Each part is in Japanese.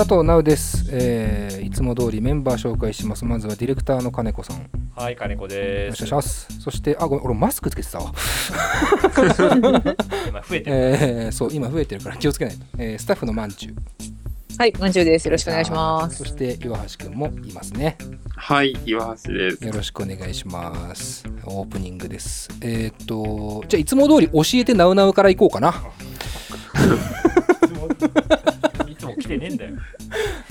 佐藤直です、えーいつも通りメンバー紹介します。まずはディレクターの金子さん。よはい、金子ろでしくお願いすし。ます。そしてあごめん俺マスクつけてたわ、今増えてる。えーそう今増えてるから気をつけないと、えースタッフのまんちゅう。はい、まんじゅうです。よろしくお願いします。そ。して岩橋くんもいますね。はい、岩橋です。よろしくお願いします。オープニングです。えーっとじゃあいつも通り教えてなうなうからいこうかなてねえんだよ。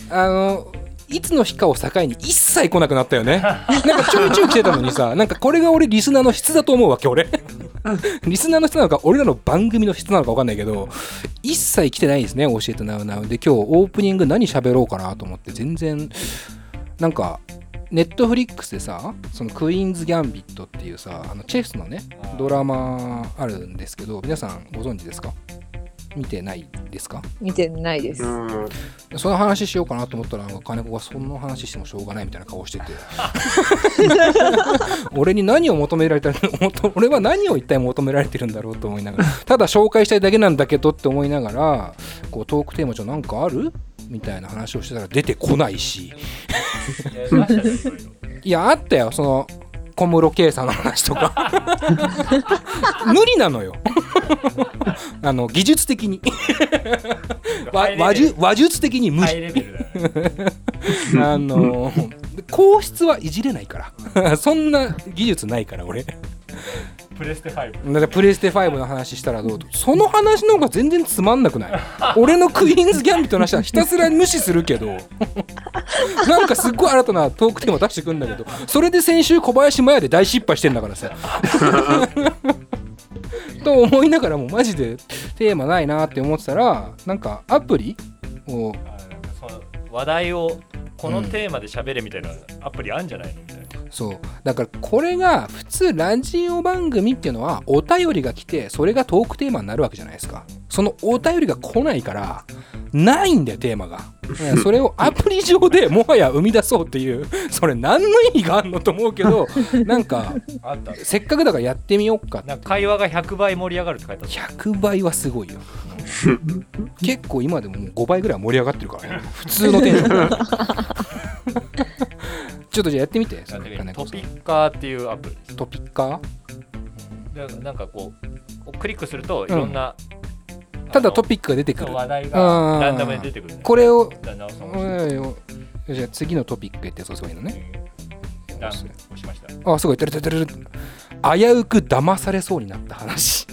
あのいつの日かを境に一切来なくなったよね。なんかちょいちょい来てたのにさ、なんかこれが俺リスナーの質だと思うわけ、俺。リスナーの質なのか、俺らの番組の質なのか分かんないけど、一切来てないですね、教えてなうなう。で、今日オープニング何喋ろうかなと思って、全然、なんか、ネットフリックスでさ、そのクイーンズ・ギャンビットっていうさ、あのチェスのね、ドラマあるんですけど、皆さんご存知ですか？見てないですか？見てないです。うん、その話しようかなと思ったらなんか金子がそんな話してもしょうがないみたいな顔してて。俺に何を求められた 俺は何を一体求められてるんだろうと思いながら。ただ紹介したいだけなんだけどって思いながらこうトークテーマじゃなんかある？みたいな話をしてたら出てこないし。いやあったよその小室圭さんの話とか。無理なのよあの技術的に。話術的に無理。あの皇室はいじれないから。そんな技術ないから俺。プレステ5。らプレステ5の話したらどうと。その話の方が全然つまんなくない？俺のクイーンズ・ギャンビットの話はひたすら無視するけど。なんかすっごい新たなトークテーマ出してくんだけど。それで先週小林麻也で大失敗してんだからさと思いながらもマジでテーマないなって思ってたらなんかアプリをその話題をこのテーマで喋れみたいなアプリあんじゃないのみたいな。そう。だからこれが普通ラジオ番組っていうのはお便りが来てそれがトークテーマになるわけじゃないですか。そのお便りが来ないからないんだよテーマが。ねそれを アプリ上でもはや生み出そうっていうそれ何の意味があるのと思うけど なんかあった。せっかくだからやってみようか会話が100倍盛り上がるって書いてあった。100倍はすごいよ。結構今でももう5倍ぐらいは盛り上がってるからね。普通のテンションちょっとじゃあやってみて。トピッカーっていうアプリ。トピッカー？でなんかこうクリックするといろんな、ただトッピックが出てくる。話題うん。がランダムで出てくる、ね。これをじゃあ次のトピックってそうそういうのね。うん。押しました。あすごい。てるてるてる危うく騙されそうになった話。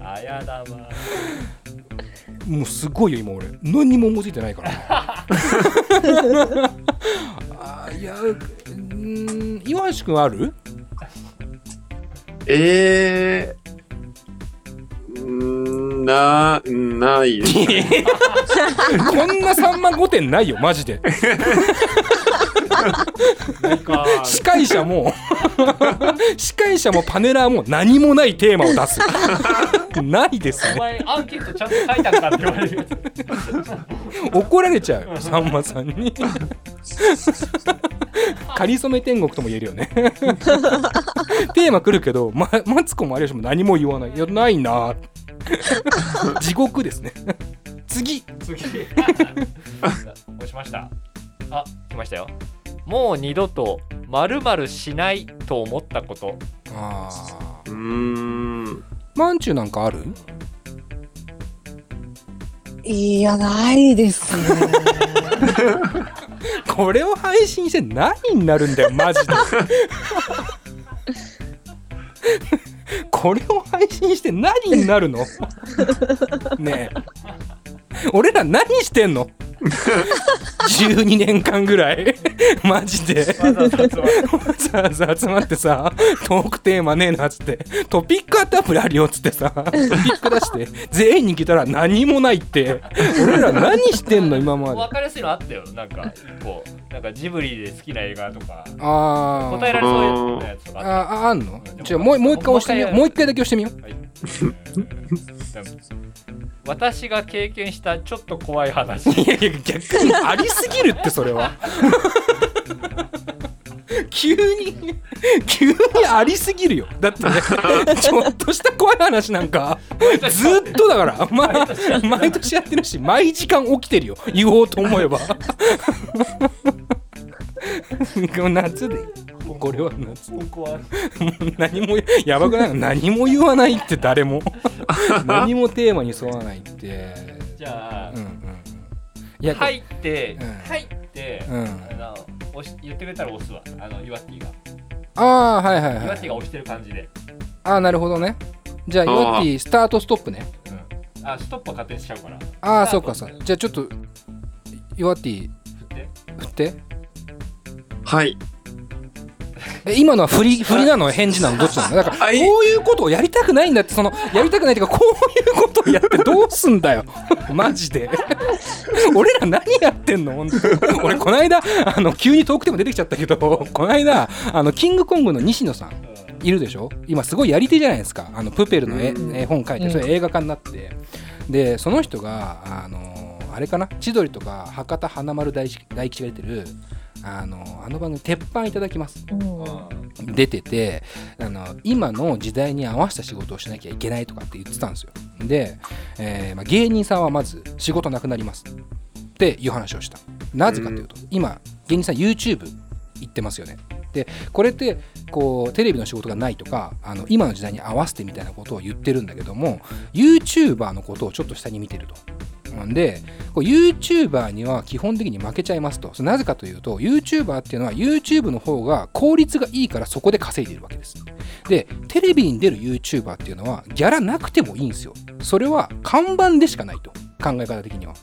あやだま もうすごいよ今俺。何にも思いついてないから。ねあいやうーん岩橋くんある？えー、うーんな、ないです。こんな3万5点ないよマジで。司会者も。司会者もパネラーも何もないテーマを出すないですねお前アンケートちゃんと書いたんかって言われる。怒られちゃうよさんまさんに。かりそめ天国とも言えるよね。テーマ来るけど、ま、マツコも有吉も何も言わない。いやないな。地獄ですね。次。次。押しました。あ来ましたよ。もう二度と〇〇しないと思ったこと。あうーん。まんちゅうなんかある？いや、ないですね。これを配信して何になるんだよマジで。これを配信して何になるの？ねえ。俺ら何してんの？12年間ぐらい。マジで。わざわざ集まってさトークテーマねえなっつって。トピックアットアプリあるよっつってさ。トピック出して。全員に聞いたら何もないって。俺ら何してんの今まで。分かりやすいのあったよ。なんかこう。なんかジブリで好きな映画とかあー。答えられそうなやつとかああああんの？うんじゃあもうもう一回押してみよう。もう一回だけ押してみよう。はい。私が経験したちょっと怖い話。いやいや逆にありすぎるってそれは 急に 急にありすぎるよ。だってね ちょっとした怖い話なんかずっとだから、まあ、毎年やってるし毎時間起きてるよ。言おうと思えば。夏で。これは夏。ここは。何もやばくない？何も言わないって誰も。何もテーマに沿わないって。じゃあうんうんうん。いや入ってうん。入ってうん押し言ってくれたら押すわ。あの岩ティが。ああはいはいはい。岩ティが押してる感じで。ああなるほどね。じゃああー。ヨッティスタートストップね。うん。あストップは勝手にしちゃうから。ああそうかそうじゃあちょっとヨッティ振って。振って。はい。え今のは振り振りなの？返事なの？どっちなの？だからこはい。ういうことをやりたくないんだってそのやりたくないっていうかこういうことをやってどうすんだよ？マジで。俺ら何やってんの？本当に。俺この間あの急にトークテーマ出てきちゃったけどこの間あのキングコングの西野さんいるでしょ？今すごいやり手じゃないですか。あのプペルの絵本書いてそれ映画化になって。でその人があのあれかな？千鳥とか博多華丸大吉が出てるあのあの番組「鉄板いただきます」うん。出ててあの今の時代に合わせた仕事をしなきゃいけないとかって言ってたんですよ。で、えーまあ、芸人さんはまず仕事なくなりますっていう話をした。なぜかというと、今芸人さん YouTube 行ってますよね。でこれってこうテレビの仕事がないとかあの今の時代に合わせてみたいなことを言ってるんだけども YouTuber のことをちょっと下に見てると。なんで YouTuber には基本的に負けちゃいますと。なぜかというと YouTuber っていうのは YouTube の方が効率がいいからそこで稼いでいるわけです。でテレビに出る YouTuber っていうのはギャラなくてもいいんですよ。それは看板でしかないと。考え方的には。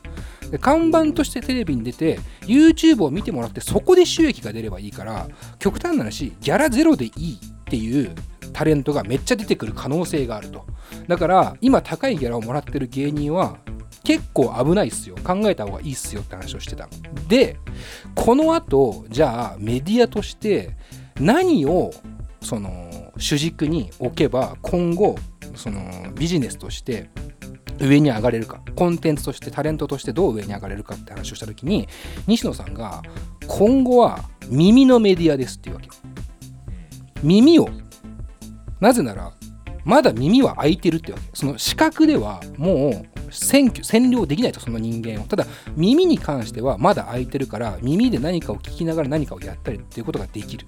で看板としてテレビに出て YouTube を見てもらってそこで収益が出ればいいから極端な話ギャラゼロでいいっていうタレントがめっちゃ出てくる可能性があると。だから今高いギャラをもらってる芸人は結構危ないっすよ。考えた方がいいっすよって話をしてたでこの後じゃあメディアとして何をその主軸に置けば今後そのビジネスとして上に上がれるかコンテンツとしてタレントとしてどう上に上がれるかって話をした時に西野さんが今後は耳のメディアですっていうわけ。耳を。なぜならまだ耳は開いてるってわけその視覚ではもう占拠占領できないとその人間を。ただ耳に関してはまだ開いてるから耳で何かを聞きながら何かをやったりっていうことができる。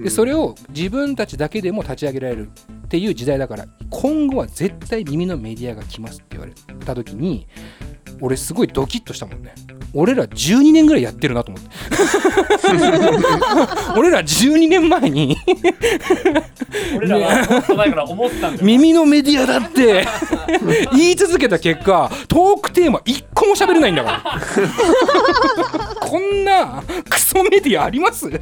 でそれを自分たちだけでも立ち上げられるっていう時代だから今後は絶対耳のメディアが来ますって言われた時に俺すごいドキッとしたもんね俺ら12年ぐらいやってるなと思って。俺ら12年前に。俺らはから思ってたんだよ。耳のメディアだって。言い続けた結果トークテーマ1個も喋れないんだから。こんなクソメディアあります？い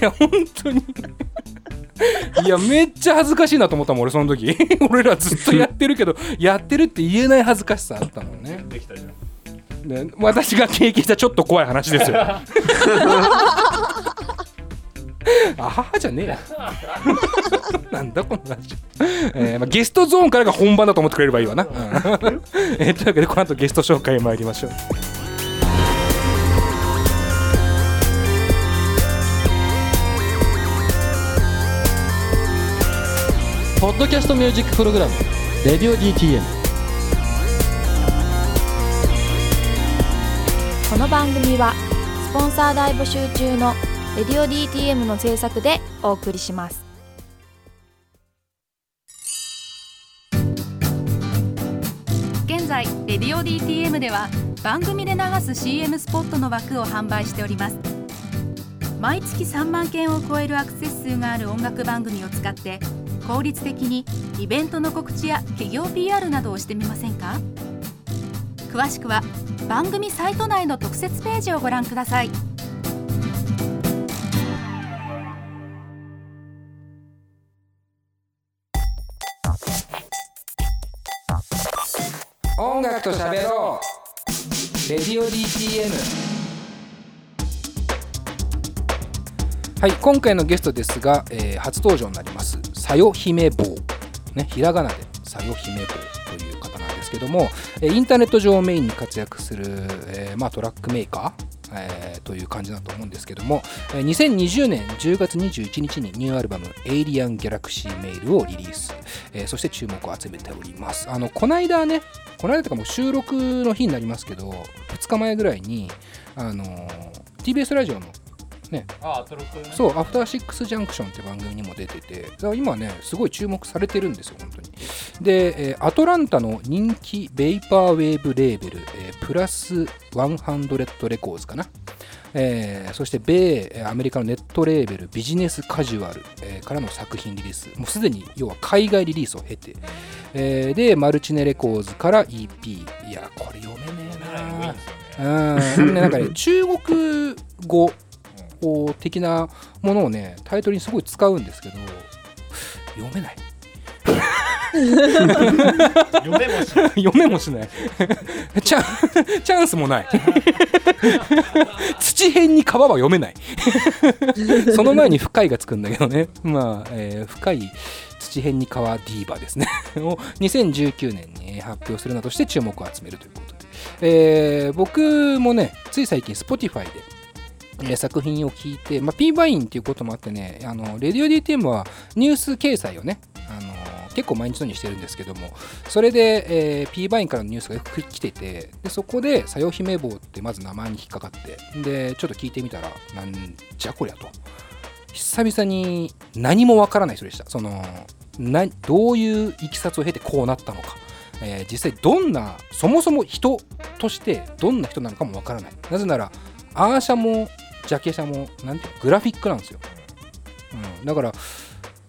や本当に。いやめっちゃ恥ずかしいなと思ったもん俺その時。俺らずっとやってるけどやってるって言えない恥ずかしさあったもんね。できたじゃんね私が経験したちょっと怖い話ですよ。あははじゃねえや。なんだこの話、えーまあ、ゲストゾーンからが本番だと思ってくれればいいわな、うん。えーというわけでこの後ゲスト紹介へ参りましょう。ポッドキャストミュージックプログラム「レディオ DTM」この番組はスポンサー大募集中の「レディオ DTM」の制作でお送りします。現在「レディオ DTM」では番組で流す CM スポットの枠を販売しております。毎月3万件を超えるアクセス数がある音楽番組を使って効率的にイベントの告知や企業 PR などをしてみませんか？詳しくは番組サイト内の特設ページをご覧ください。音楽と喋ろう。レディオ DTM はい今回のゲストですが、えー初登場になります。さよ姫坊。ねひらがなでさよ姫坊。というですけども、えーインターネット上をメインに活躍する、えーまあ、トラックメーカえーという感じだと思うんですけども、えー2020年10月21日にニューアルバム「エイリアン・ギャラクシー・メール」をリリース、えーそして注目を集めております。あのこの間ねこの間とかもう収録の日になりますけど2日前ぐらいにあのー TBS ラジオのあアトロクね。そう、アフターシックスジャンクションって番組にも出てて、今ね、すごい注目されてるんですよ、本当に。で、えーアトランタの人気ベイパーウェーブレーベル、えープラス100レコーズかな。えーそして米えーアメリカのネットレーベルビジネスカジュアル、えーからの作品リリース。もうすでに要は海外リリースを経て、えーでマルチネレコーズから EP いやこれ読めねえなね。うん、ね、なんかね、中国語的なものをね、タイトルにすごい使うんですけど、読めない。読めもしない読めもしない。チャンチャンスもない。土辺に川は読めない。その前に深いがつくんだけどね。まあ、えー深い土辺に川ディーバーですね。を2019年に発表するなどして注目を集めるということで。えー僕もね、つい最近 Spotify で、え作品を聞いて、まあ、P バインっていうこともあってね、あの、レディオ DTM はニュース掲載をね、あの結構毎日のようにしてるんですけども、それで、えー P バインからのニュースがよく来てて、でそこで、さよ姫坊ってまず名前に引っかかって、で、ちょっと聞いてみたら、なんじゃこりゃと。久々に何もわからない人でした。そのなどういういきさつを経てこうなったのか、えー実際どんなそもそも人としてどんな人なのかもわからないなぜならアーシャもジャケ写もなんてグラフィックなんですよ、うん、だから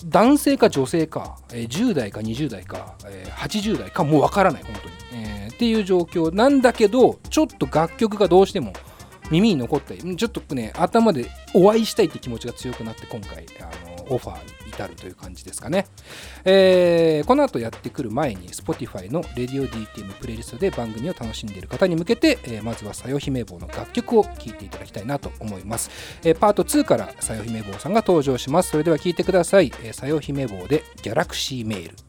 男性か女性か、え10代か20代か、え80代かもうわからない本当に、えーっていう状況。なんだけどちょっと楽曲がどうしても耳に残ったりちょっとね頭でお会いしたいって気持ちが強くなって今回。あのオファーに至るという感じですかね、えーこの後やってくる前に Spotify の RadioDTM プレイリストで番組を楽しんでいる方に向けて、えーまずはさよ姫坊の楽曲を聴いていただきたいなと思います、えーパート2からさよ姫坊さんが登場します。それでは聴いてください、えさよ姫坊でギャラクシーメール。